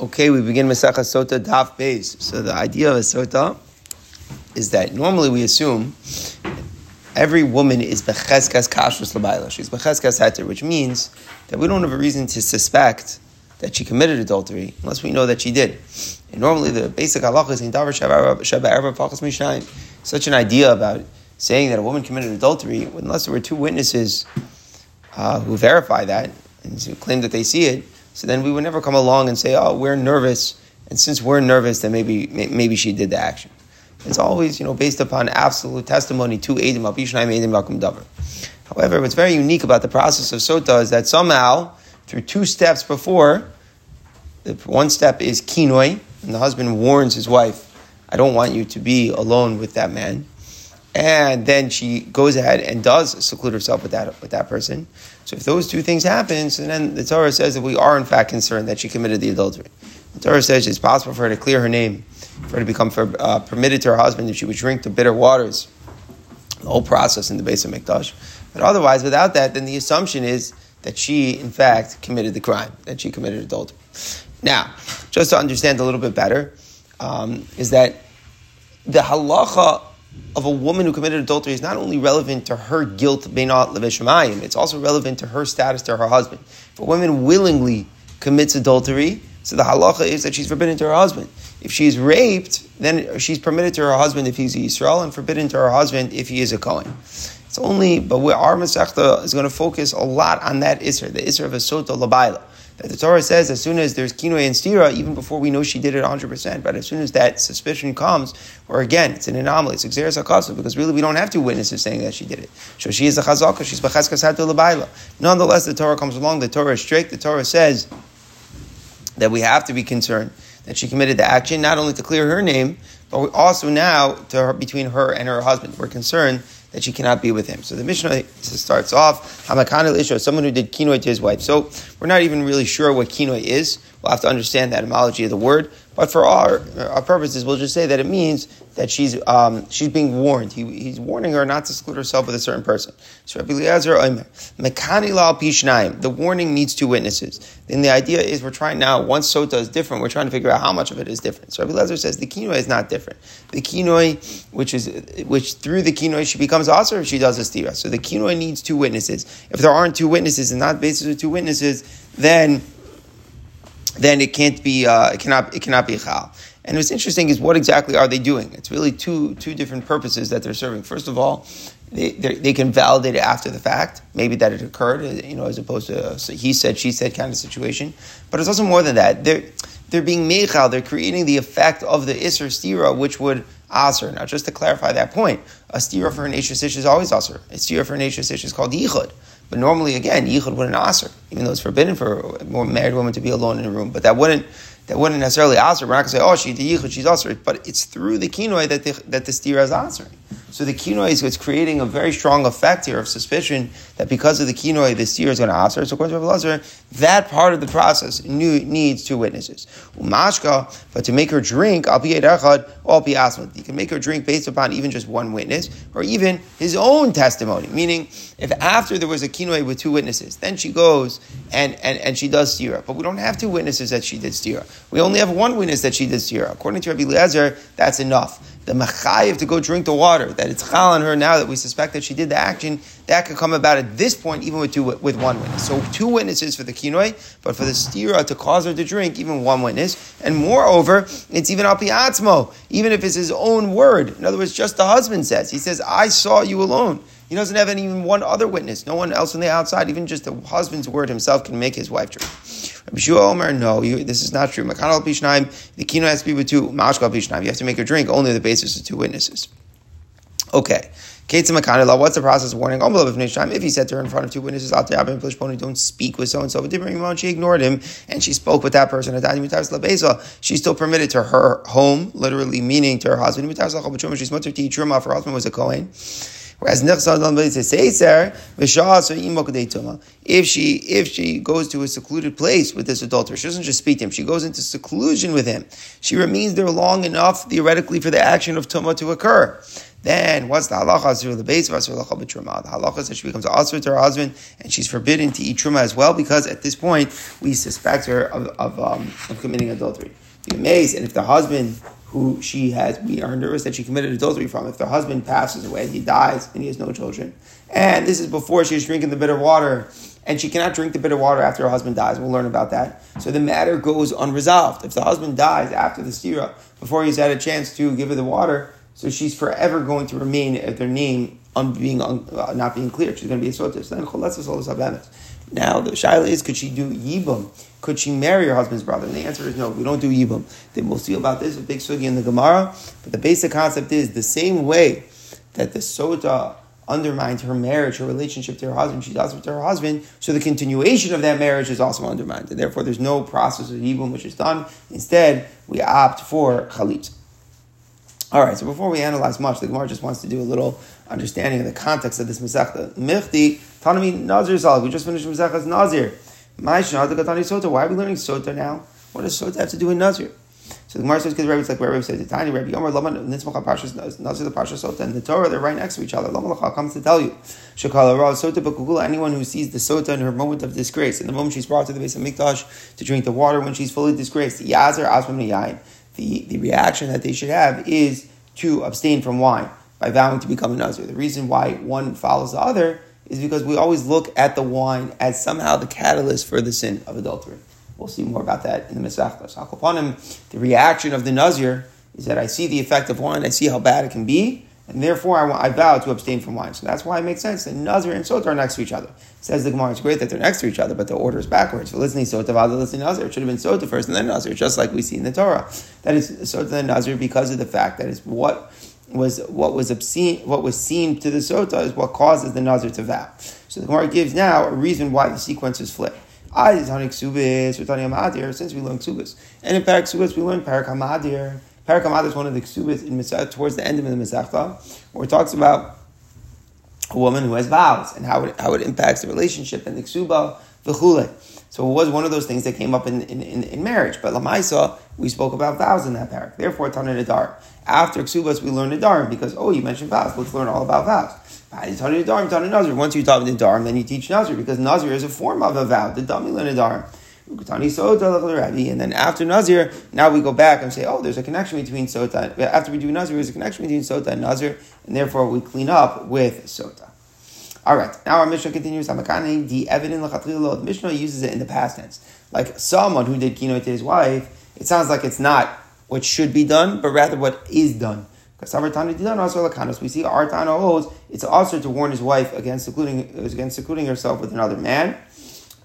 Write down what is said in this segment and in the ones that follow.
Okay, we begin Masecha Sota Daf Beis. So the idea of a Sota is that normally we assume every woman is becheskas kashrus labayla. She's becheskas heter, which means that we don't have a reason to suspect that she committed adultery unless we know that she did. And normally the basic halacha is in davar erba pachas mishayim. Such an idea about saying that a woman committed adultery, unless there were two witnesses uh, who verify that and who claim that they see it, so then we would never come along and say, "Oh, we're nervous," and since we're nervous, then maybe maybe she did the action. It's always, you know, based upon absolute testimony to Edim Abishnai Edim Bakum Davar. However, what's very unique about the process of Sota is that somehow, through two steps before, the one step is kinoi, and the husband warns his wife, "I don't want you to be alone with that man." and then she goes ahead and does seclude herself with that with that person. So if those two things happen, so then the Torah says that we are in fact concerned that she committed the adultery. The Torah says it's possible for her to clear her name, for her to become for, uh, permitted to her husband if she would drink the bitter waters. The whole process in the Beis HaMikdash. But otherwise, without that, then the assumption is that she, in fact, committed the crime, that she committed adultery. Now, just to understand a little bit better, um, is that the halacha of a woman who committed adultery is not only relevant to her guilt, it's also relevant to her status to her husband. If a woman willingly commits adultery, so the halacha is that she's forbidden to her husband. If she's raped, then she's permitted to her husband if he's a Yisrael and forbidden to her husband if he is a Kohen. It's only, but our Masechta is going to focus a lot on that Isra, the Isra of a Sota Labaila that the Torah says as soon as there's kinoi and stira, even before we know she did it 100%, but as soon as that suspicion comes, or again, it's an anomaly, it's exeris akasa, because really we don't have two witnesses saying that she did it. So she is a chazaka, she's b'cheskas labaila. Nonetheless, the Torah comes along, the Torah is strict, the Torah says that we have to be concerned that she committed the action, not only to clear her name, but we also now to her, between her and her husband. We're concerned that she cannot be with him. So the Mishnah starts off, Hamakanil Isha, someone who did kinoi to his wife. So we're not even really sure what kinoi is. We'll have to understand the etymology of the word. But for our, our purposes, we'll just say that it means that she's, um, she's being warned. He, he's warning her not to seclude herself with a certain person. So Rabbi Eliezer. The warning needs two witnesses. Then the idea is we're trying now, once sota is different, we're trying to figure out how much of it is different. So Rabbi Eliezer says the kinoi is not different. The kinoi, which is, which through the kinoi she becomes aser if she does a stira. So the kinoi needs two witnesses. If there aren't two witnesses and not basis of two witnesses, then then it can't be, uh, it cannot, it cannot be chal. And what's interesting is what exactly are they doing? It's really two, two different purposes that they're serving. First of all, they, they can validate it after the fact, maybe that it occurred, you know, as opposed to a he said, she said kind of situation. But it's also more than that. They're, they're being mechal, they're creating the effect of the isser stira, which would aser. Now, just to clarify that point, a stira for an ish is always aser. A stira for an ish is called yichud. But normally, again, yichud wouldn't aser, even though it's forbidden for a married woman to be alone in a room. But that wouldn't that wouldn't necessarily aser. We're not going to say, oh, she did yichud, she's aser. But it's through the kinoi that the, that the stira is aser. So the kinoi is creating a very strong effect here of suspicion that because of the kinoi, the steer is going to answer. So according to Lazar, that part of the process needs two witnesses. Umashka, but to make her drink, al echad, al asmat. You can make her drink based upon even just one witness, or even his own testimony. Meaning, if after there was a kinoi with two witnesses, then she goes and, and, and she does stira. But we don't have two witnesses that she did stira. We only have one witness that she did stira. According to Rabbi Eliezer, that's enough the machayev to go drink the water, that it's chal on her now that we suspect that she did the action, that could come about at this point, even with two, with one witness. So two witnesses for the kinoi, but for the stira to cause her to drink, even one witness. And moreover, it's even apiatzmo, even if it's his own word. In other words, just the husband says. He says, I saw you alone. He doesn't have any, even one other witness. No one else on the outside. Even just the husband's word himself can make his wife drink. Omer, no, you, this is not true. The kino has to be with two. Mashkal Pishnaim, you have to make a drink only on the basis of two witnesses. Okay. What's the process of warning? If he said to her in front of two witnesses, don't speak with so and so, but she ignored him and she spoke with that person. She's still permitted to her home, literally meaning to her husband. She's mutter to her husband was a Kohen. Whereas if she if she goes to a secluded place with this adulterer, she doesn't just speak to him; she goes into seclusion with him. She remains there long enough, theoretically, for the action of tuma to occur then what's the halacha the base of asur The halacha is that she becomes asur to her husband, and she's forbidden to eat truma as well because at this point we suspect her of, of, um, of committing adultery. Be amazed, and if the husband who she has, we are nervous that she committed adultery from. If the husband passes away, he dies, and he has no children, and this is before she's drinking the bitter water, and she cannot drink the bitter water after her husband dies. We'll learn about that. So the matter goes unresolved. If the husband dies after the stira, before he's had a chance to give her the water, so she's forever going to remain at their name un, being un, uh, not being clear. She's going to be a sotis. Now the shaila is, could she do yibum? Could she marry her husband's brother? And the answer is no. We don't do yibum. Then we'll see about this with big sugi in the Gemara. But the basic concept is the same way that the sota undermined her marriage, her relationship to her husband, she does it to her husband, so the continuation of that marriage is also undermined. And therefore, there's no process of yibum which is done. Instead, we opt for chalit. All right, so before we analyze much, the Gemara just wants to do a little understanding of the context of this Masechta. Michti, Tanami Nazir Salak. We just finished Masechta's Nazir. Why are we learning Sota now? What does Sota have to do with Nazir? So the Gemara says, because Rabbi, it's like Rabbi says, Tiny Rabbi Yomer, Lama Nitzmach Parshas Nazir the Parsha Sota, and the Torah, they're right next to each other. Lama Lacha comes to tell you, Shekala Ra Sota Bakugula, anyone who sees the Sota in her moment of disgrace, in the moment she's brought to the Beis HaMikdash to drink the water when she's fully disgraced, Yazar Asmam Yain, the, the reaction that they should have is to abstain from wine by vowing to become a Nazir. The reason why one follows the other is because we always look at the wine as somehow the catalyst for the sin of adultery. We'll see more about that in the upon him, the reaction of the Nazir is that I see the effect of wine, I see how bad it can be, and therefore I, I vow to abstain from wine. So that's why it makes sense that Nazir and Sota are next to each other. Says the Gemara, it's great that they're next to each other, but the order is backwards. For listening Sota, Vada, listening Nazir, it should have been Sota first and then Nazir, just like we see in the Torah. That is Sota and Nazir because of the fact that it's what was what was obscene, what was seen to the Sota is what causes the Nazir to vow. So the Gemara gives now a reason why the sequence is flipped. I is Hanik Subis, we're talking Amadir, since we learned Subis. And in Parak Subis, we learned Parak Hamadir. Parak Hamadir is one of the Subis in Misach, towards the end of the Masechta, where it talks about a woman who has vows and how it, how it impacts the relationship and the Ksuba, the Chule. So it was one of those things that came up in, in, in, in marriage. But Lamaisa, we spoke about vows in that parak. Therefore, Tana Nadar. After Ksubas, we learn Nadarim because, oh, you mentioned vows. Let's learn all about vows. Tana Nadarim, Tana. Once you talk Nadarim, then you teach Nazir because Nazir is a form of a vow. The Dami Nadarim. And then after Nazir, now we go back and say, oh, there's a connection between Sota. After we do Nazir, there's a connection between Sota and Nazir, and therefore we clean up with Sota. All right, now our Mishnah continues. The evident The Mishnah uses it in the past tense. Like someone who did kino to his wife, it sounds like it's not what should be done, but rather what is done. Because we see our Tana holds it's also to warn his wife against secluding, against secluding herself with another man.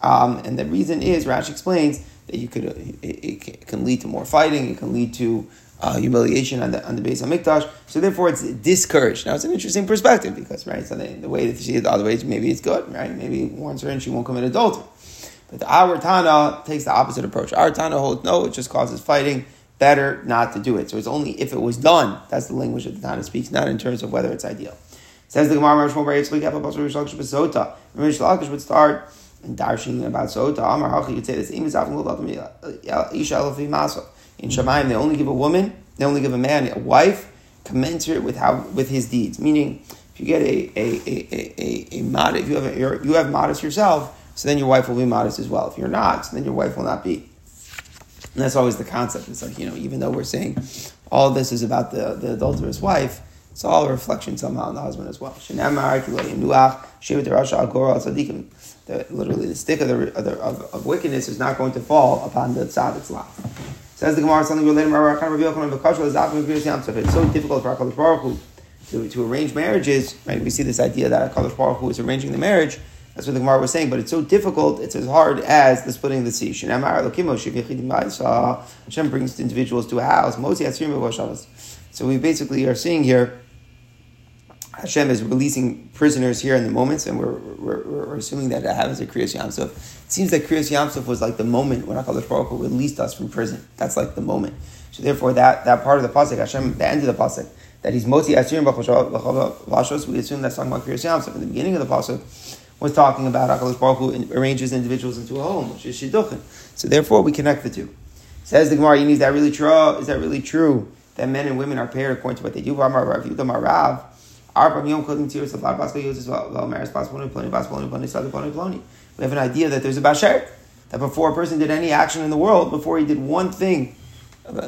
Um, and the reason is, Rash explains that you could it, it, can lead to more fighting, it can lead to uh, humiliation on the on the Beis HaMikdash. So therefore, it's discouraged. Now it's an interesting perspective because right, so the, the way that she it the other ways, maybe it's good, right? Maybe it warns her and she won't commit adultery. But the our Tana takes the opposite approach. Our Tana holds no, it just causes fighting. Better not to do it. So it's only if it was done. That's the language that the Tana speaks, not in terms of whether it's ideal. Says the Gemara, Lakish would start in darshan about Sota. Amar could say this. In Shemaim, they only give a woman, they only give a man a wife commensurate with how with his deeds. Meaning, if you get a a a a, a, a if you have a, you have modest yourself, so then your wife will be modest as well. If you're not, then your wife will not be. And that's always the concept. It's like you know, even though we're saying all this is about the, the adulterous wife, it's all a reflection somehow on the husband as well. The, literally, the stick of, the, of, of, of, wickedness is not going to fall upon the tzaddik's lot. Says the Gemara, something related to It's so difficult for HaKadosh Baruch Hu to, to arrange marriages, right? We see this idea that HaKadosh Baruch Hu is arranging the marriage. That's what the Gemara was saying, but it's so difficult, it's as hard as the splitting of the sea. Hashem brings individuals to a house. So we basically are seeing here Hashem is releasing prisoners here in the moments, and we're, we're, we're assuming that it happens at Kriyas Yamsuf. It seems that Kriyas Yamsuf was like the moment when HaKadosh Baruch Hu released us from prison. That's like the moment. So therefore, that, that part of the pasuk, Hashem, the end of the pasuk, that he's moti asirim vashos, we assume that's talking about Kriyas Yamsuf. In the beginning of the pasuk, was talking about HaKadosh Baruch Hu arranges individuals into a home, which is shidduchin. So therefore, we connect the two. Says the Gemara, is that really true? Is that really true that men and women are paired according to what they do? We have an idea that there's a Basher, that before a person did any action in the world, before he did one thing,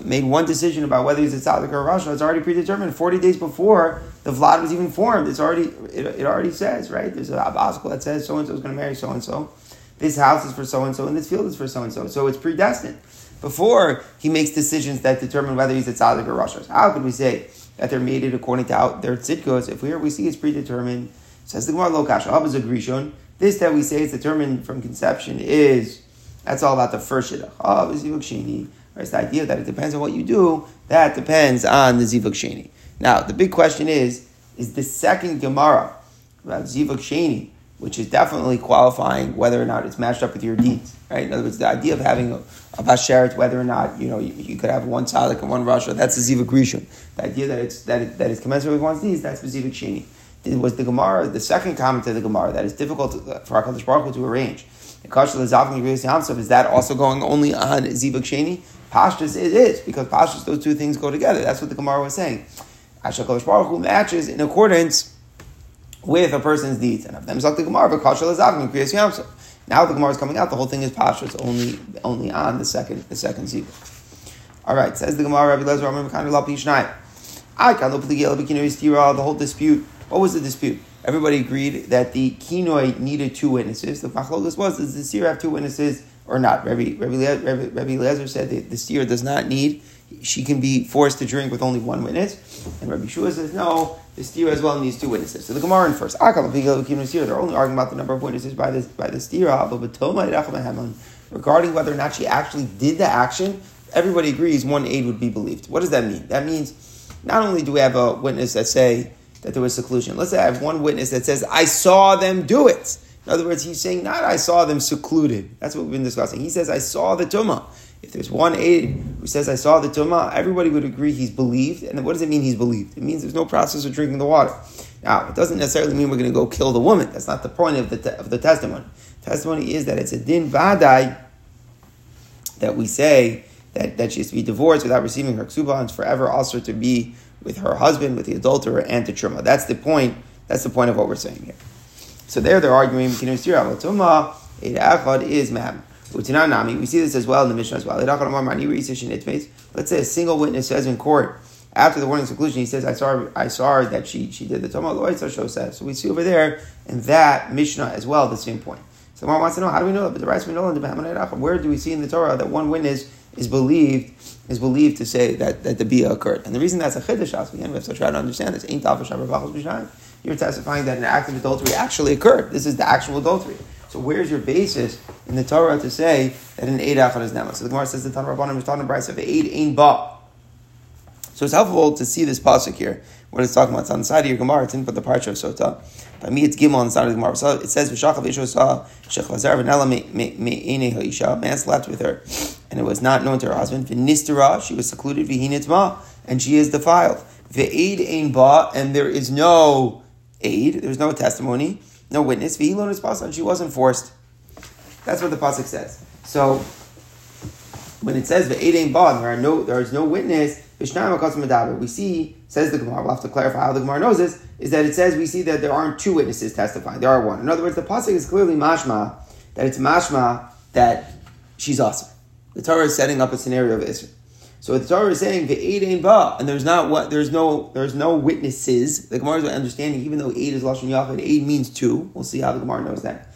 made one decision about whether he's a tzaddik or a rasha, it's already predetermined. Forty days before the vlad was even formed, it's already it, it already says right. There's a abaskal that says so and so is going to marry so and so. This house is for so and so, and this field is for so and so. So it's predestined before he makes decisions that determine whether he's a tzaddik or rasha. How could we say that they're made it according to how their tzidkos? If here we see it's predetermined, says the Gemara lo kasha is a grishon. This that we say is determined from conception is that's all about the first shidduch. Av is sheni. It's the idea that it depends on what you do. That depends on the zivuk sheni. Now the big question is: Is the second Gemara about zivuk sheni, which is definitely qualifying whether or not it's matched up with your deeds, right? In other words, the idea of having a, a basheret, whether or not you know you, you could have one tzaddik and one rasha, that's the zivuk rishon. The idea that it's that it, that commensurate with one's deeds, that's the zivuk sheni. It was the Gemara, the second comment of the Gemara that is difficult for Hakadosh Baruch Hu to arrange. Is that also going only on zivuk sheni? Pashtus it is, because Pashtus, those two things go together. That's what the Gemara was saying. Ashakadosh Baruch Hu matches in accordance with a person's deeds. And of them, the Gemara, but Kashal Azavim, Kriyas Yamsa. Now the Gemara is coming out, the whole thing is Pashtus, only, only on the second, the second zivuk. All right, says the Gemara, Rabbi Lezer, Amr Mekanu Lapi Shnai. I can the whole dispute. What was the dispute? Everybody agreed that the kinoi needed two witnesses. The machlokas was, does the seer have two witnesses? Or not. Rabbi, Rabbi, Lezer said that the steer does not need, she can be forced to drink with only one witness. And Rabbi Shua says, no, the steer as well needs two witnesses. So the Gemara in first, they're only arguing about the number of witnesses by the, by the steer, regarding whether or not she actually did the action. Everybody agrees one aid would be believed. What does that mean? That means not only do we have a witness that say that there was seclusion, let's say I have one witness that says, I saw them do it. In other words, he's saying not I saw them secluded. That's what we've been discussing. He says I saw the tumah. If there's one aid who says I saw the tumah, everybody would agree he's believed. And what does it mean he's believed? It means there's no process of drinking the water. Now, it doesn't necessarily mean we're going to go kill the woman. That's not the point of the, te- of the testimony. testimony is that it's a din vadai that we say that, that she has to be divorced without receiving her ksuba and forever also to be with her husband, with the adulterer, and to truma. That's the point. That's the point of what we're saying here. So there they're arguing is mam. We see this as well in the Mishnah as well. Let's say a single witness says in court after the warning conclusion, he says, "I saw, I saw her that she she did the Toma show says." So we see over there in that Mishnah as well the same point. So one wants to know how do we know that? But the rights we know in the Where do we see in the Torah that one witness is believed is believed to say that, that the bia occurred? And the reason that's a chiddush, again, we have to try to understand this. You're testifying that an act of adultery actually occurred. This is the actual adultery. So where's your basis in the Torah to say that an eid achad is nema? So the Gemara says the Tanur Rabbanim is talking about of eid ein ba. So it's helpful to see this pasuk here. What it's talking about. It's on the side of your Gemara. It's in the parsha of Sota. By me, it's Gimel on the side of the Gemara. So it says v'shachav ishosa shechvazar v'nela me'enei ha'isha. Man slept with her, and it was not known to her husband. V'nistera, she was secluded. V'hinitma, and she is defiled. V'eid ein ba, and there is no aid. There's no testimony, no witness. Is and she wasn't forced. That's what the pasuk says. So when it says ve'eid ein ba, there are no, there is no witness. We see, says the Gemara, we'll have to clarify how the Gemara knows this, is that it says we see that there aren't two witnesses testifying, there are one. In other words, the Pasuk is clearly mashma, that it's mashma that she's awesome. The Torah is setting up a scenario of Israel. So the Torah is saying the eight ain't ba, and there's not what there's no there's no witnesses. The Gemara is understanding, even though eight is lashon yachid, eight means two. We'll see how the Gemara knows that.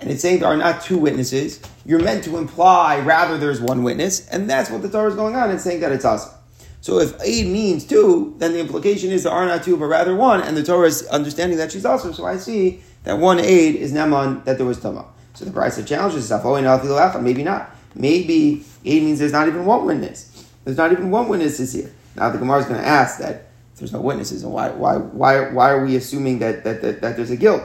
And it's saying there are not two witnesses. You're meant to imply rather there's one witness, and that's what the Torah is going on. and saying that it's awesome. So if eight means two, then the implication is there are not two, but rather one, and the Torah is understanding that she's awesome. So I see that one aid is neman that there was tama. So the price of challenges is oh, maybe not. Maybe eight means there's not even one witness. There's not even one witness is here. Now the Gemara is going to ask that if there's no witnesses, and why, why, why, why are we assuming that, that, that, that there's a guilt?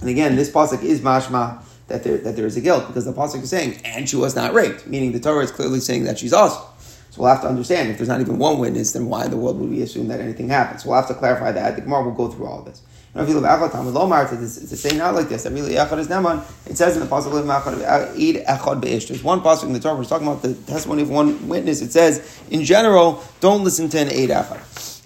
And again, this pasuk is mashma that there, that there is a guilt because the pasuk is saying, and she was not raped, meaning the Torah is clearly saying that she's awesome. So we'll have to understand if there's not even one witness, then why in the world would we assume that anything happens? So we'll have to clarify that. The Gemara will go through all of this. It's saying not like this. That really Echad is Neman. It says in the pasuk of Eid Echad Beish. There's one pasuk in the Torah. We're talking about the testimony of one witness. It says in general, don't listen to an Eid Echad.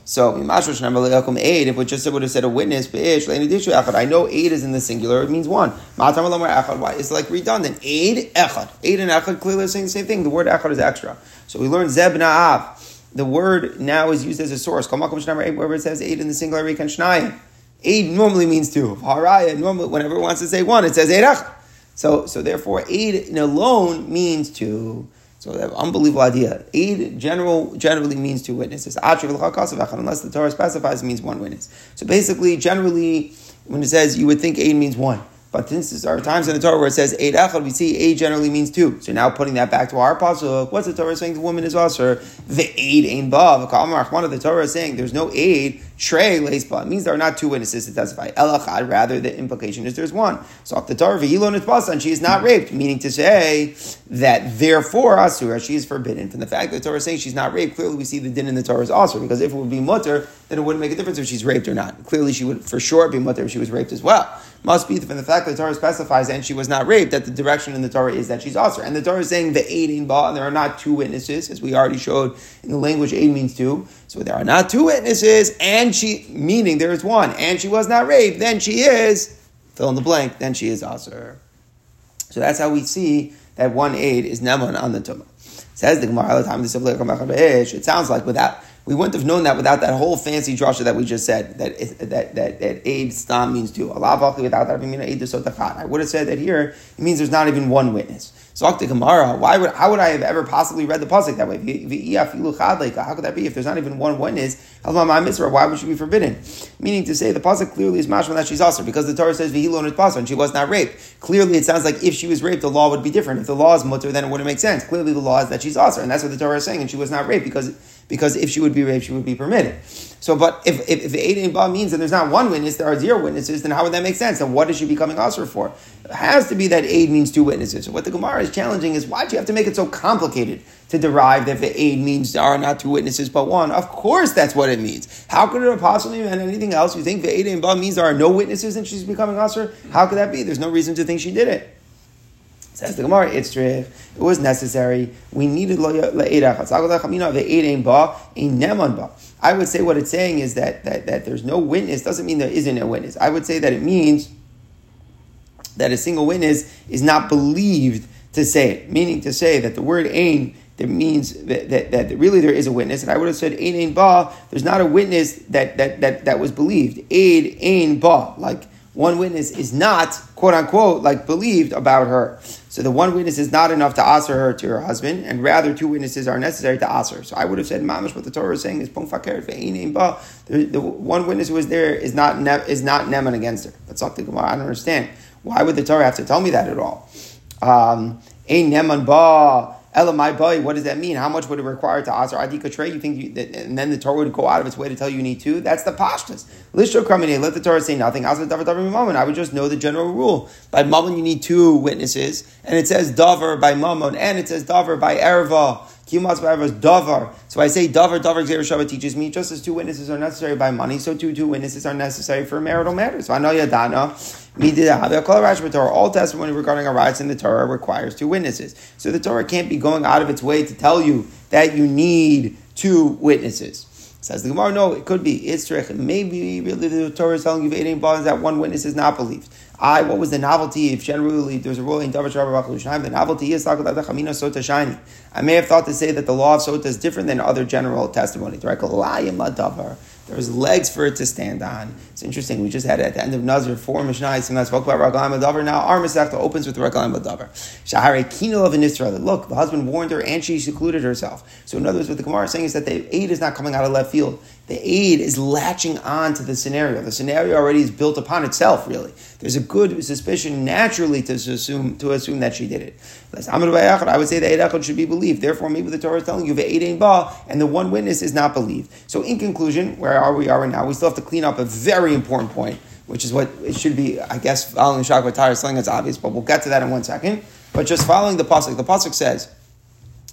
So, aid, if we just would have said a witness, I know aid is in the singular, it means one. Why? It's like redundant. Aid, echad. Aid and echad clearly saying the same thing. The word echad is extra. So we learn zeb na'av. The word now is used as a source. Wherever it says aid in the singular, rekan shnayim. Aid normally means two. Haraya, normally, whenever it wants to say one, it says echad. So, so therefore, aid in alone means two. So unbelievable idea. Aid general generally means two witnesses. Unless the Torah specifies, it means one witness. So basically, generally, when it says you would think aid means one. But since there are times in the Torah where it says eight echad, we see eight generally means two. So now putting that back to our pasuk, what's the Torah saying? The woman is also the aid ain't ba. One of the Torah is saying there's no aid Trey leisba. It means there are not two witnesses to testify. Elachad, rather, the implication is there's one. So the Torah v'hilon itbasa, and she is not raped, meaning to say that therefore asura, she is forbidden. From the fact that the Torah is saying she's not raped, clearly we see the din in the Torah is also because if it would be mutter, then it wouldn't make a difference if she's raped or not. Clearly, she would for sure be mutter if she was raped as well. Must be from the fact that the Torah specifies and she was not raped that the direction in the Torah is that she's also. And the Torah is saying the aid in ba, and there are not two witnesses, as we already showed in the language aid means two. So there are not two witnesses, and she, meaning there is one, and she was not raped, then she is, fill in the blank, then she is Aser. So that's how we see that one aid is Neman on the Tumah. Says the Gemara, the time it sounds like without, we wouldn't have known that without that whole fancy drasha that we just said, that that that, that aid stam means two. Allah without that, I would have said that here, it means there's not even one witness. So Gemara, why would how would I have ever possibly read the pasuk that way? How could that be if there's not even one witness? Why would she be forbidden? Meaning to say the pasuk clearly is mashma that she's also because the Torah says v'hilon is and she was not raped. Clearly, it sounds like if she was raped, the law would be different. If the law is mutter, then it wouldn't make sense. Clearly, the law is that she's also, and that's what the Torah is saying, and she was not raped because because if she would be raped, she would be permitted. So, but if if, if Eid Ba means that there's not one witness, there are zero witnesses, then how would that make sense? And what is she becoming usher for? It has to be that aid means two witnesses. So what the Gemara is challenging is why do you have to make it so complicated to derive that the aid means there are not two witnesses but one? Of course that's what it means. How could it possibly mean anything else? You think the aid Ba means there are no witnesses and she's becoming usher? How could that be? There's no reason to think she did it. Says the Gemara, it's true. It was necessary. We needed ba I would say what it's saying is that, that, that there's no witness doesn't mean there isn't a witness. I would say that it means that a single witness is not believed to say it, meaning to say that the word ain that means that, that, that, really there is a witness. And I would have said ain ain ba, there's not a witness that, that, that, that was believed. Aid ain ba, like one witness is not, quote unquote, like believed about her. So the one witness is not enough to answer her to her husband, and rather two witnesses are necessary to answer. So I would have said, Mamish, what the Torah is saying is the, the one witness who was there is not ne- is not Neman against her. But something I don't understand. Why would the Torah have to tell me that at all? Um, Neman ba Elamai boy, what does that mean? How much would it require to Asar Adika Trey? You think you, that, and then the Torah would go out of its way to tell you you need two? That's the pashtas. Lisho Kramine, let the Torah say nothing. I would just know the general rule. By Mammon, you need two witnesses, and it says Davar by Mammon, and it says Davar by Erva. Kimas is davar. So I say davar, davar, Xer teaches me just as two witnesses are necessary by money, so two two witnesses are necessary for marital matters. So I know Yadana. All testimony regarding a rights in the Torah requires two witnesses. So the Torah can't be going out of its way to tell you that you need two witnesses. Says the Gemara, no, it could be. It's Maybe really the Torah is telling you that one witness is not believed. I, what was the novelty if generally there's a rule in Davar Shabbat The novelty is Chamina Sota Shiny. I may have thought to say that the law of Sota is different than other general testimonies. Right? There's legs for it to stand on. It's interesting. We just had at the end of Nazir four Mishnahs and I spoke about Raglaim Adavar. Now our opens with Raglaim Adavar. Shahare Kino of Anisra. Look, the husband warned her and she secluded herself. So in other words, what the Gemara is saying is that the aid is not coming out of left field. The aid is latching on to the scenario. The scenario already is built upon itself, really. There's a good suspicion naturally to assume to assume that she did it. I would say the Eid should be believed. Therefore, maybe the Torah is telling you the Eid ain't ba, and the one witness is not believed. So, in conclusion, where are we are right now? We still have to clean up a very important point, which is what it should be. I guess following Shakwa Tire selling is obvious, but we'll get to that in one second. But just following the pasuk, the pasuk says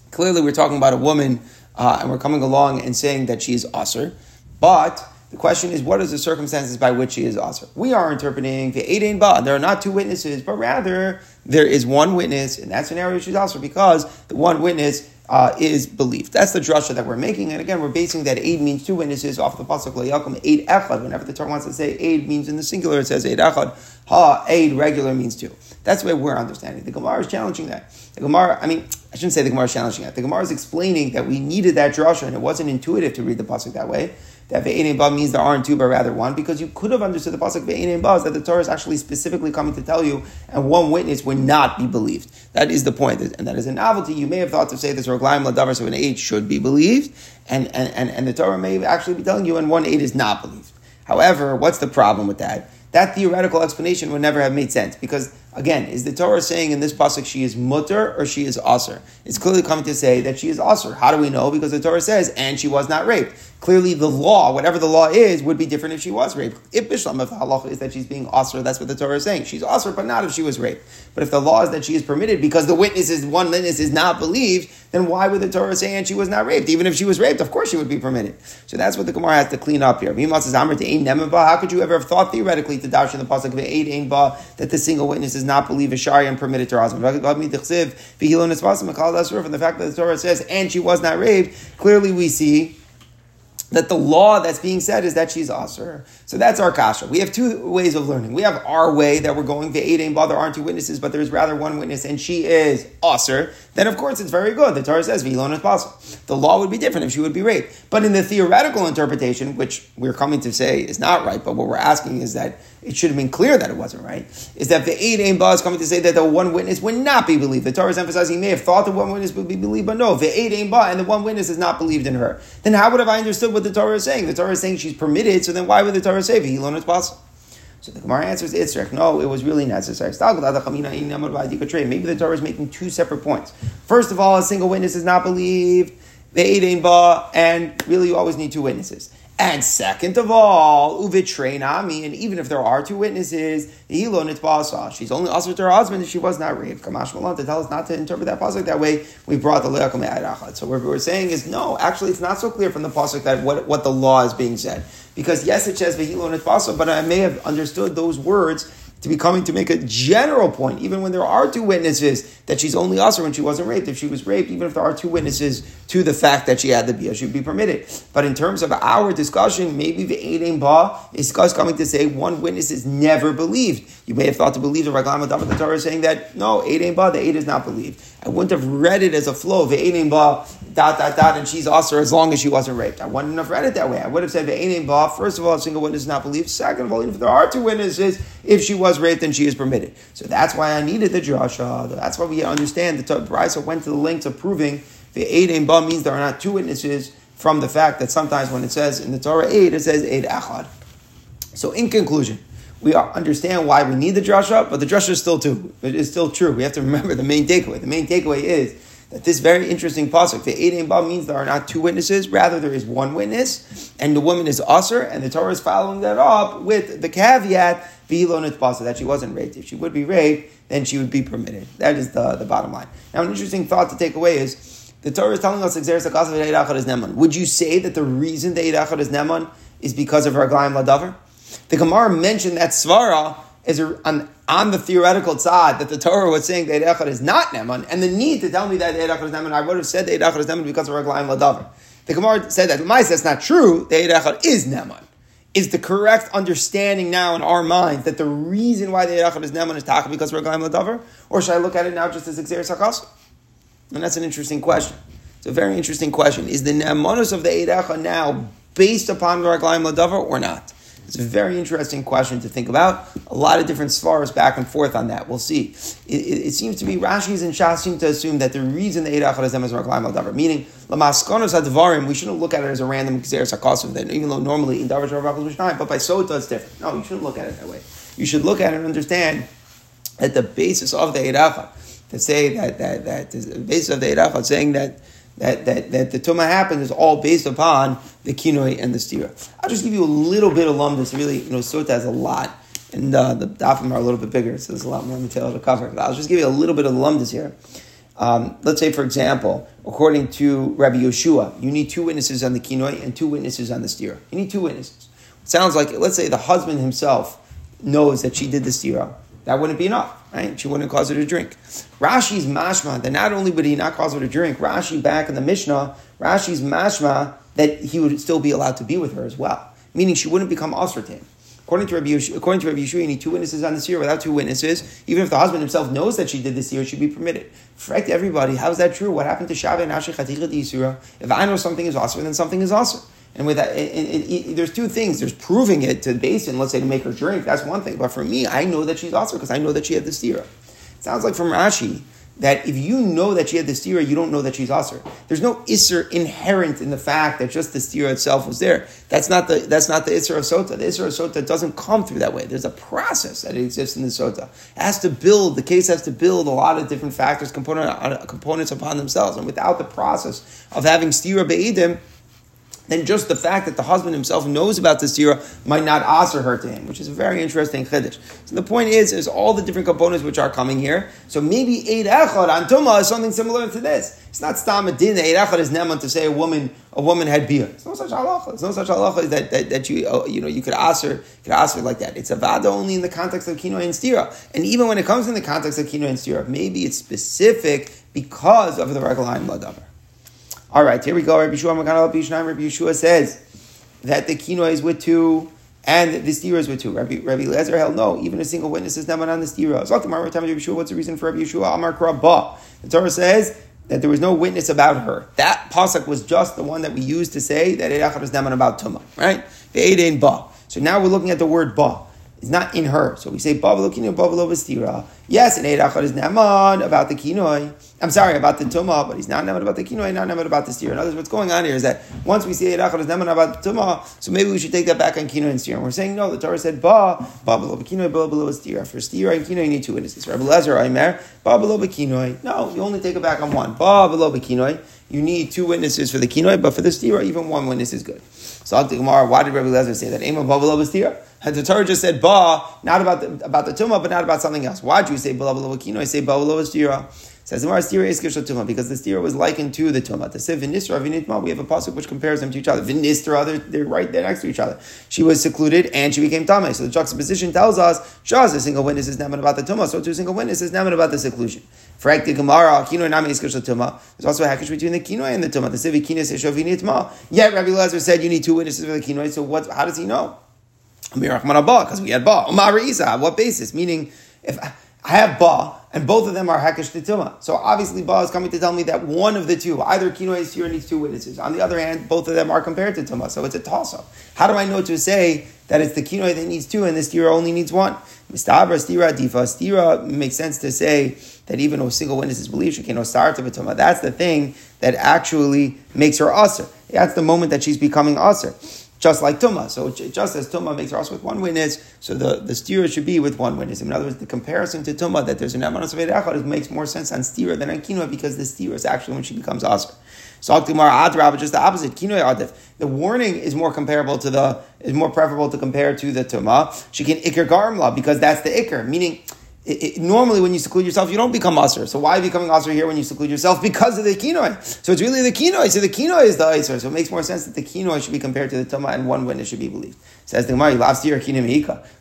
clearly we're talking about a woman, uh, and we're coming along and saying that she's aser, but The question is, what are the circumstances by which she is also? We are interpreting the Eidain Ba. There are not two witnesses, but rather there is one witness. In that scenario, she's also because the one witness uh, is believed. That's the drasha that we're making. And again, we're basing that aid means two witnesses off the pasuk le'yakum aid echad. Whenever the Torah wants to say aid means in the singular, it says aid echad. Ha aid regular means two. That's way we're understanding. The Gemara is challenging that. The Gemara, I mean, I shouldn't say the Gemara is challenging that. The Gemara is explaining that we needed that drasha, and it wasn't intuitive to read the pasuk that way that ve'enim ba means there aren't two, but rather one, because you could have understood the pasuk ve'enim ba that the Torah is actually specifically coming to tell you, and one witness would not be believed. That is the point. and that is a novelty. You may have thought to say this raglaim ladavar, so an eight should be believed, and, and, and, and the Torah may actually be telling you, and one eight is not believed. However, what's the problem with that? That theoretical explanation would never have made sense because Again, is the Torah saying in this pasuk she is mutter or she is aser? It's clearly coming to say that she is aser. How do we know? Because the Torah says, and she was not raped. Clearly, the law, whatever the law is, would be different if she was raped. If Bishlam, if the halacha is that she's being aser, that's what the Torah is saying. She's aser, but not if she was raped. But if the law is that she is permitted because the witness is one witness is not believed, then why would the Torah say and she was not raped? Even if she was raped, of course she would be permitted. So that's what the Gemara has to clean up here. How could you ever have thought theoretically to dash in the pasuk that the single witness is not believed? and permitted to her husband. From the fact that the Torah says, and she was not raped, clearly we see that the law that's being said is that she's asr. So that's our kasha. We have two ways of learning. We have our way that we're going ve'edim, but there aren't two witnesses, but there's rather one witness, and she is asr. Then of course it's very good. The Torah says v'ilon is possible. The law would be different if she would be raped. But in the theoretical interpretation, which we're coming to say is not right, but what we're asking is that it should have been clear that it wasn't right, is that the eight aim is coming to say that the one witness would not be believed. The Torah is emphasizing he may have thought the one witness would be believed, but no, the eight aim and the one witness is not believed in her. Then how would have I understood what the Torah is saying? The Torah is saying she's permitted, so then why would the Torah say V'hilon is possible? So the Gemara answers Itzrek, no, it was really necessary. Maybe the Torah is making two separate points. First of all, a single witness is not believed, the eight ba, and really you always need two witnesses. And second of all, nami, and even if there are two witnesses, she's only also to her husband if she was not raped. Kamash Malan to tell us not to interpret that pasuk that way. We brought the leakum. So what we're saying is no, actually, it's not so clear from the pasuk that what, what the law is being said. Because yes, it says vehilo nitbasa, but I may have understood those words to be coming to make a general point, even when there are two witnesses, that she's only usher when she wasn't raped. If she was raped, even if there are two witnesses to the fact that she had the bia, she'd be permitted. But in terms of our discussion, maybe the Eidem Ba is coming to say one witness is never believed. You may have thought to believe the Raglam Adam the Torah saying that no, Eidem Ba, the Eid is not believed. I wouldn't have read it as a flow, the Eidem Ba, dot, dot, dot, and she's usher as long as she wasn't raped. I wouldn't have read it that way. I would have said the Eidem Ba, first of all, a single witness is not believed. Second of all, even if there are two witnesses, if she was raped, then she is permitted. So that's why I needed the drasha. That's why we understand the Brisa went to the length of proving the aid in ba means there are not two witnesses from the fact that sometimes when it says in the Torah aid, it says aid achad. So in conclusion, we understand why we need the drasha, but the drasha is still too. It is still true. We have to remember the main takeaway. The main takeaway is that this very interesting pasuk, the Eid Ba means there are not two witnesses, rather there is one witness, and the woman is usher, and the Torah is following that up with the caveat, that she wasn't raped. If she would be raped, then she would be permitted. That is the, the bottom line. Now, an interesting thought to take away is the Torah is telling us Xerzaqaz is Neman. Would you say that the reason the Eid is Neman is because of Raglayim Ladavar? The Gemara mentioned that Svara is on, on the theoretical side that the Torah was saying that Echad is not Neman, and the need to tell me that Echad is Neman, I would have said Echad is Neman because of Raglayim Ladavar. The Gemara said that L'mais, that's not true. The Echad is Neman. Is the correct understanding now in our minds that the reason why the Echad is Neman is Taka because of Raglayim Ladavar? Or should I look at it now just as Xer Sakas? And that's an interesting question. It's a very interesting question. Is the Nemanus of the Eidecha now based upon Raglayim Ladavar or not? It's a very interesting question to think about. A lot of different svaras back and forth on that. We'll see. It, it, it seems to be Rashi's and Shas seem to assume that the reason the Eid Achad is Raglaim al Davar, meaning Lamaskonos Advarim, we shouldn't look at it as a random Xer Sakosov, then even though normally in Davar Mishnayim, but by Sota it's different. No, you shouldn't look at it that way. You should look at it and understand that the basis of the Eid to say that, that, that the basis of the Eid saying that that, that, that the Tumah happened is all based upon the Kinoi and the Stira. I'll just give you a little bit of lumdus. Really, you know, Sota has a lot, and uh, the Dafim are a little bit bigger, so there's a lot more material to cover. But I'll just give you a little bit of lumdus here. Um, let's say, for example, according to Rabbi Yeshua, you need two witnesses on the Kinoi and two witnesses on the Stira. You need two witnesses. sounds like, let's say the husband himself knows that she did the stira. That wouldn't be enough, right? She wouldn't cause her to drink. Rashi's mashma that not only would he not cause her to drink, Rashi back in the Mishnah, Rashi's mashma that he would still be allowed to be with her as well, meaning she wouldn't become usher him. According to Rabbi Yeshua, according to Rabbi Yeshua, you need two witnesses on this year. Without two witnesses, even if the husband himself knows that she did this year, she'd be permitted. Frick everybody, how is that true? What happened to Shabbat and Ashi Chaticha If I know something is also, then something is also. And with that, it, it, it, there's two things. There's proving it to Basin, let's say to make her drink. That's one thing. But for me, I know that she's also because I know that she had the stira. It sounds like from Rashi that if you know that she had the stira, you don't know that she's aser. There's no isser inherent in the fact that just the stira itself was there. That's not the that's not the isser of sota. The isser of sota doesn't come through that way. There's a process that exists in the sota. It has to build. The case has to build a lot of different factors, component, uh, components upon themselves, and without the process of having stira beidim then just the fact that the husband himself knows about the stira might not answer her to him, which is a very interesting chiddush. So the point is, is all the different components which are coming here. So maybe Eid Echad on Tumah is something similar to this. It's not Stam Adin, Eid Echad is Neman to say a woman a woman had beer. It's no such halacha. It's no such halacha that, that, that you uh, you know you could ask her could ask her like that. It's a vada only in the context of kino and stira. And even when it comes in the context of kino and stira, maybe it's specific because of the regulaim ladavar. All right, here we go. Rabbi Yeshua Rabbi Yeshua says that the kino is with two and the is with two. Rabbi, Rabbi Lezer held no, even a single witness is never on the. So, what's the reason for Rabbi Yeshua? Amar Krabba. The Torah says that there was no witness about her. That pasuk was just the one that we used to say that Eidachar is neman about Tuma, right? The Ba. So now we're looking at the word Ba. It's not in her. So we say Bavalo Kinoi, Bavalo Vestira. Yes, in Eid is Naman about the Kinoi. I'm sorry, about the Tumah, but he's not Naman about the Kinoi, not Naman about the Stira. In other words, what's going on here is that once we say Eid is Naman about the Tumah, so maybe we should take that back on Kinoi and Stira. And we're saying, no, the Torah said Ba, Bavalo Kinoi, Bavalo Vestira. For Stira and Kinoi, you need two witnesses. Rabbi Lezer, Aimer, Bavalo Kinoi. No, you only take it back on one. Bavalo Kinoi. You need two witnesses for the Kinoi, but for the Stira, even one witness is good. So, Gemara, why did Rabbi Lezer say that? Ema Bavalo Vestira. And the Torah just said ba, not about the about the tumah, but not about something else. Why do you say bala bala I say bala bala stira. Says the stira is tumah because the stira was likened to the tumah. To say vinistra vinitma, we have a pasuk which compares them to each other. Vinistra, they're, they're right there next to each other. She was secluded and she became tame. So the juxtaposition tells us, Shaz, a single witness is naman about the tumah, so two single witnesses naman about the seclusion. For the Gemara, kino nami is tumah. There's also a hackish between the kino and the tumah. The civi kinis is shovinitma. Yet Rabbi Lazar said you need two witnesses for the kino. So what? How does he know? Because we had ba. Umar Isa, what basis? Meaning, if I have ba and both of them are hakish tituma, so obviously ba is coming to tell me that one of the two, either kino here needs two witnesses. On the other hand, both of them are compared to tuma, so it's a toss up. How do I know to say that it's the kino that needs two and the stira only needs one? Mistabra stira difa stira makes sense to say that even a single witness is believed, she can start to tuma. That's the thing that actually makes her usher. That's the moment that she's becoming usher just like Tumah. So just as Tumah makes us with one witness, so the, the steer should be with one witness. In other words, the comparison to Tumah, that there's an Amanos Echad, makes more sense on steer than on Kinua because the steer is actually when she becomes Asr. So Adrab, just the opposite. Kinoi Adif. The warning is more comparable to the, is more preferable to compare to the Tumah. She can Iker Garmla because that's the Iker, meaning it, it, normally when you seclude yourself, you don't become aser. So why are you becoming aser here when you seclude yourself? Because of the kinoi. So it's really the kinoi. So the kinoi is the aser. So it makes more sense that the kinoi should be compared to the tama and one witness should be believed. Says the Gemara, last year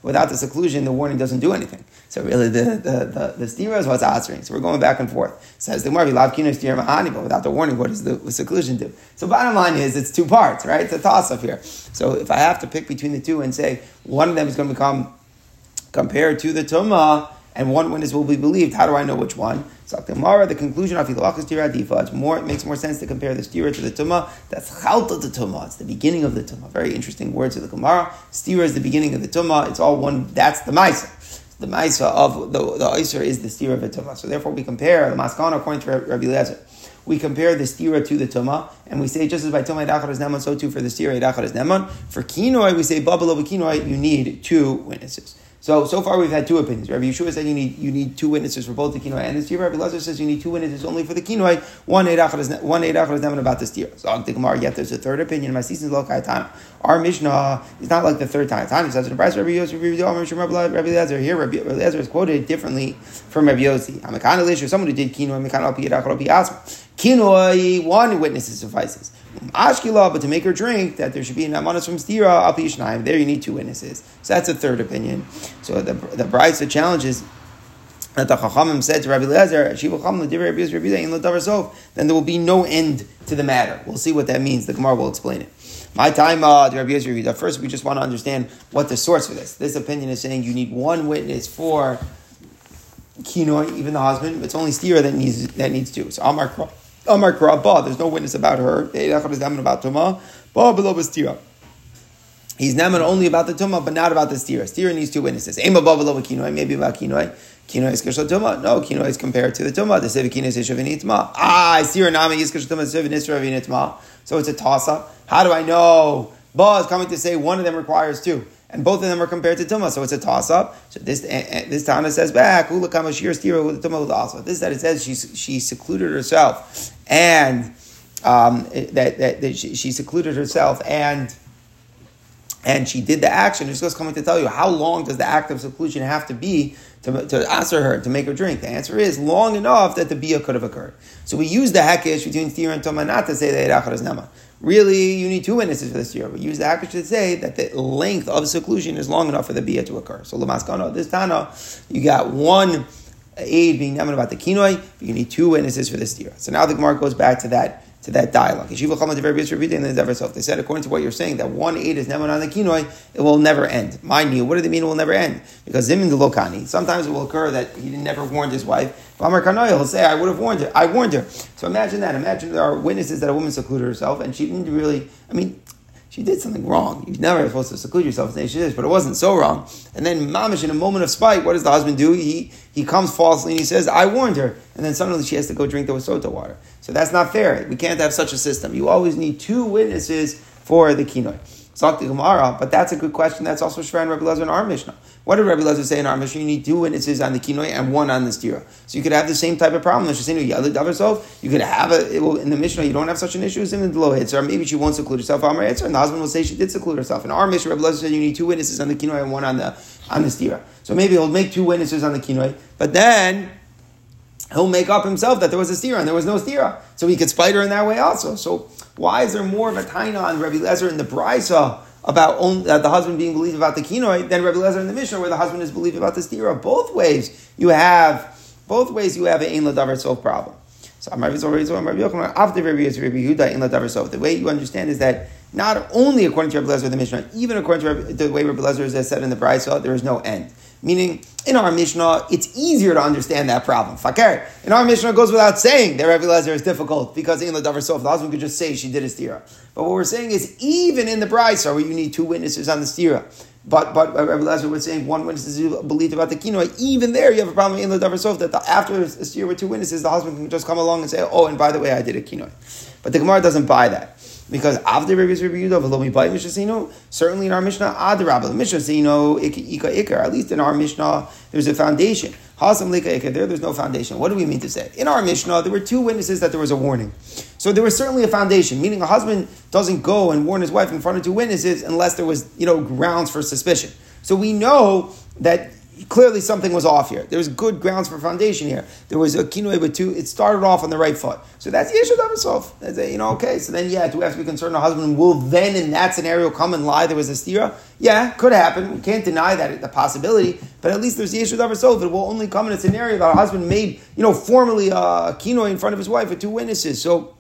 Without the seclusion, the warning doesn't do anything. So really the the the, the stira is what's answering. So we're going back and forth. Says the Gemara, love kinoi stira mahani, but without the warning, what does the, the seclusion do? So bottom line is it's two parts, right? It's a toss up here. So if I have to pick between the two and say one of them is going to become compared to the tuma and one witness will be believed. How do I know which one? Gemara, the conclusion of Hilachas Tira Adifa, it's more, it makes more sense to compare the stira to the Tumah. That's Chalta the Tumah. It's the beginning of the Tumah. Very interesting words of the Gemara. Stira is the beginning of the Tumah. It's all one, that's the Maisa. The Maisa of the, the is the stira of the Tumah. So therefore we compare the Maskana according to Rabbi Lezer. We compare the stira to the Tumah, and we say just as by Tumah Edachar is Neman, so too for the stira Edachar is Neman. For Kinoi, we say Babel over Kinoi, you need two witnesses. So so far we've had two opinions. Rabbi Yeshua said you need you need two witnesses for both the kinoi and the stira. Rabbi Lazar says you need two witnesses only for the kinoi. One eidachar is one eidachar is never about the stira. So the Gemara yet there's a third opinion. My season's lo Our Mishnah is not like the third time. Time says in the Rabbi Yosef Rabbi Lazar here. Rabbi Lazar is quoted differently from Rabbi Yossi. I'm a kind of someone who did kinoi. Kinoi, one witness suffices. Ashkila, but to make her drink, that there should be an amanas from stira al pishnayim. There you need two witnesses. So that's a third opinion. So the bride's the bride challenges that the Chachamim said to Rabbi Lezer, then there will be no end to the matter. We'll see what that means. The Gemara will explain it. My time, uh, Rabbi Yehuda. First, we just want to understand what the source for this. This opinion is saying you need one witness for kinoi, even the husband. It's only stira that needs that needs two. So Amar Amar Krabba, there's no witness about her. About Tuma, Ba below stira. He's naman only about the Tumah, but not about the stira. Stira needs two witnesses. Ema ba below kinoi, maybe about kinoi. Kinoi is kishal tuma. No, kinoi is compared to the Tumah. The sevi kinoi is ishavinitma. Ah, stira is kishal tuma. Sevi nisra So it's a toss up. How do I know? Ba is coming to say one of them requires two, and both of them are compared to tuma, so it's a toss up. So this uh, this Tana says back ulakama shir stira with tuma also. This that it says she she secluded herself and um, that, that, that she, she secluded herself and and she did the action. It's just coming to tell you how long does the act of seclusion have to be to, to answer her, to make her drink? The answer is long enough that the bia could have occurred. So we use the hekesh between Tira and Toma not to say that Erachar is Nema. Really, you need two witnesses for this year. We use the hekesh to say that the length of seclusion is long enough for the bia to occur. So Lamaskano, this Tana, you got one aid being Neman about the kinoi, but you need two witnesses for this year. So now the Gemara goes back to that to that dialogue. They said, according to what you're saying, that one eight is never on the kinoi, it will never end. Mind you, what do they mean it will never end? Because zimin the lokani, sometimes it will occur that he never warned his wife. Amar He'll say, I would have warned her. I warned her. So imagine that. Imagine there are witnesses that a woman secluded herself and she didn't really, I mean, she did something wrong. You're never supposed to seclude yourself she is, but it wasn't so wrong. And then Mamish, in a moment of spite, what does the husband do? He he comes falsely and he says, I warned her. And then suddenly she has to go drink the Wasota water. So that's not fair. We can't have such a system. You always need two witnesses for the kinoi. Zok the Gemara, but that's a good question. That's also Shver and Rabbi Lezer in our Mishnah. What did Rabbi Lezer say in our Mishnah? You need two witnesses on the kinoi and one on the stira. So you could have the same type of problem. You could have a, will, in the Mishnah, you don't have such an issue as in the low hits, or maybe she won't seclude herself. And the husband will say she did seclude herself. In our Mishnah, Rabbi Lezer said you need two witnesses on the kinoi and one on the on the stira. So maybe he'll make two witnesses on the kinoi, but then he'll make up himself that there was a stira and there was no stira. So he could spite her in that way also. So why is there more of a taina on Rabbi Lezer in the Brisa about only, uh, the husband being believed about the kinoi than Rabbi Lezer in the Mishnah where the husband is believed about the stira? Both ways you have both ways you have an ein ladavar sof problem. So Rabbi Yehuda the way you understand is that not only according to Rabbi Lezer the Mishnah, even according to the way Rabbi Lezer is said in the Brisa, there is no end. Meaning, in our Mishnah, it's easier to understand that problem. Fakir. In our Mishnah, it goes without saying that Rabbi Lezer is difficult because in the Sof, the husband could just say she did a stira. But what we're saying is, even in the Brisa, where you need two witnesses on the stira, but but Rabbi Lezer was saying one witness is believed about the kinoi. Even there, you have a problem in the davar sof that the, after a stira with two witnesses, the husband can just come along and say, "Oh, and by the way, I did a kinoi." But the Gemara doesn't buy that. Because after Rabbi Yehuda, certainly in our Mishnah, ad rabbi mishasino ika ikar. At least in our Mishnah, there's a foundation. Hasam lika ikar. There, there's no foundation. What do we mean to say? In our Mishnah, there were two witnesses that there was a warning. So there was certainly a foundation, meaning a husband doesn't go and warn his wife in front of two witnesses unless there was, you know, grounds for suspicion. So we know that clearly something was off here. There was good grounds for foundation here. There was a kinoi with two. It started off on the right foot. So that's the issue of himself. That's a, you know, okay. So then, yeah, do we have to be concerned? The husband will then, in that scenario, come and lie there was a stira? Yeah, could happen. We can't deny that the possibility. But at least there's the issue of himself. It will only come in a scenario that a husband made, you know, formally uh, a kinoi in front of his wife with two witnesses. So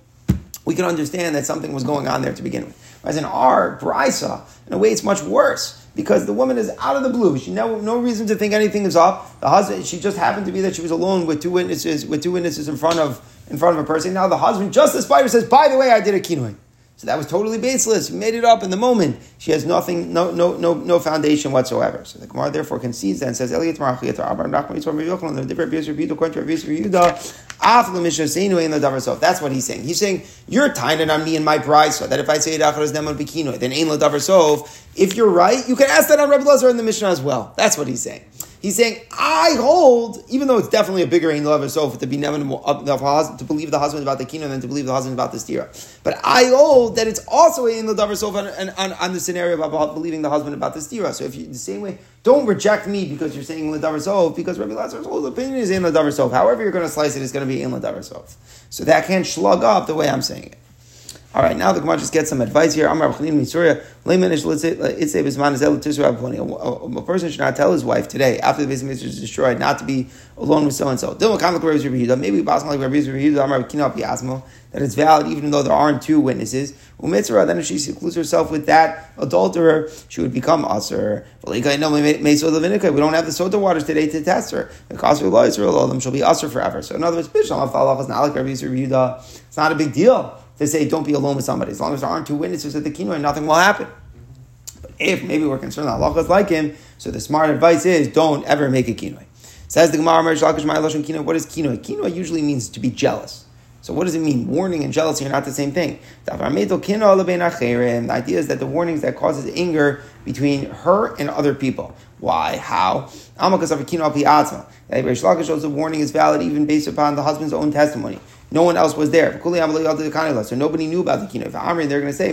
we can understand that something was going on there to begin with. Whereas in our brisa, in a way, it's much worse because the woman is out of the blue. She no no reason to think anything is off. The husband, she just happened to be that she was alone with two witnesses, with two witnesses in front of in front of a person. Now the husband, just the spider, says, "By the way, I did a kinoi." So that was totally baseless. He made it up in the moment. She has nothing, no, no, no, no foundation whatsoever. So the Gemara therefore concedes that and says. In the. That's what he's saying. He's saying you're it on me and my bride, so that if I say bikino, then ain davar sof. If you're right, you can ask that on Rabbi Lazar in the Mishnah as well. That's what he's saying. He's saying, I hold, even though it's definitely a bigger ain love sof to be to believe the husband about the kino than to believe the husband about the stira. But I hold that it's also ain love sof on, on, on, the scenario about believing the husband about the stira. So if you the same way don't reject me because you're saying Ladavar Sov, because Rabbi Lazar's whole opinion is in Ladavar Sov. However, you're going to slice it, it's going to be in Ladavar Sov. So that can't slug up the way I'm saying it. All right, now the Gemara just gets some advice here. A person should not tell his wife today, after the base is destroyed, not to be alone with so and so. Maybe that it's valid even though there aren't two witnesses. Umitzra, then if she secludes herself with that adulterer, she would become usher. We don't have the Sota waters today to test her. All of She'll be usher forever. So in other words, it's not a big deal to say don't be alone with somebody. As long as there aren't two witnesses at the kinoi, nothing will happen. But if maybe we're concerned that Allah is like him, so the smart advice is don't ever make a kinoi. Says the Gemara, what is kinoi? Kinoi usually means to be jealous. So what does it mean? Warning and jealousy are not the same thing. The idea is that the warnings that causes anger between her and other people. Why? How? The warning is valid even based upon the husband's own testimony. No one else was there. So nobody knew about the kino. If they're going to say,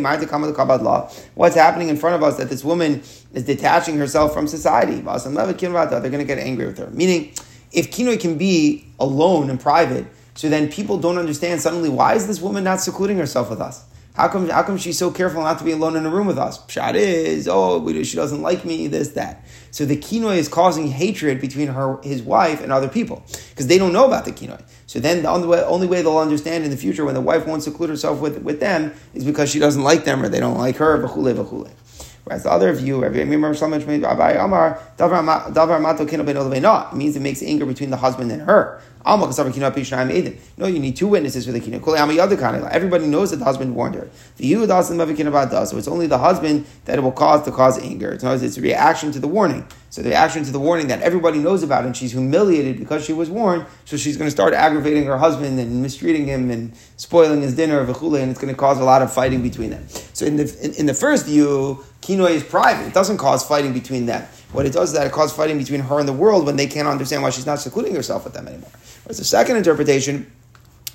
What's happening in front of us that this woman is detaching herself from society? They're going to get angry with her. Meaning, if kinoi can be alone and private, so then people don't understand suddenly why is this woman not secluding herself with us? How come, how come she's so careful not to be alone in a room with us? Pshat is, oh, she doesn't like me, this, that. So the kinoi is causing hatred between her, his wife and other people because they don't know about the kinoi. So then the only way, only way they'll understand in the future when the wife won't seclude herself with, with them is because she doesn't like them or they don't like her, v'chule, v'chule. Whereas the other view, it means it makes anger between the husband and her. No, you need two witnesses for the kinah. Everybody knows that the husband warned her. So it's only the husband that it will cause to cause anger. It's, it's a reaction to the warning. So the reaction to the warning that everybody knows about, and she's humiliated because she was warned. So she's going to start aggravating her husband and mistreating him and spoiling his dinner, of a and it's going to cause a lot of fighting between them. So in the in, in the first view, kinoi is private; it doesn't cause fighting between them. What it does is that it causes fighting between her and the world when they can't understand why she's not secluding herself with them anymore. Whereas the second interpretation,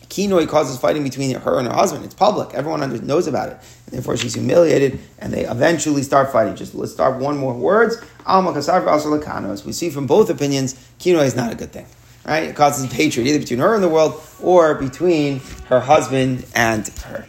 kinoi causes fighting between her and her husband. It's public. Everyone knows about it. And therefore, she's humiliated, and they eventually start fighting. Just let's start one more words. As we see from both opinions, kinoi is not a good thing. Right? It causes hatred either between her and the world or between her husband and her.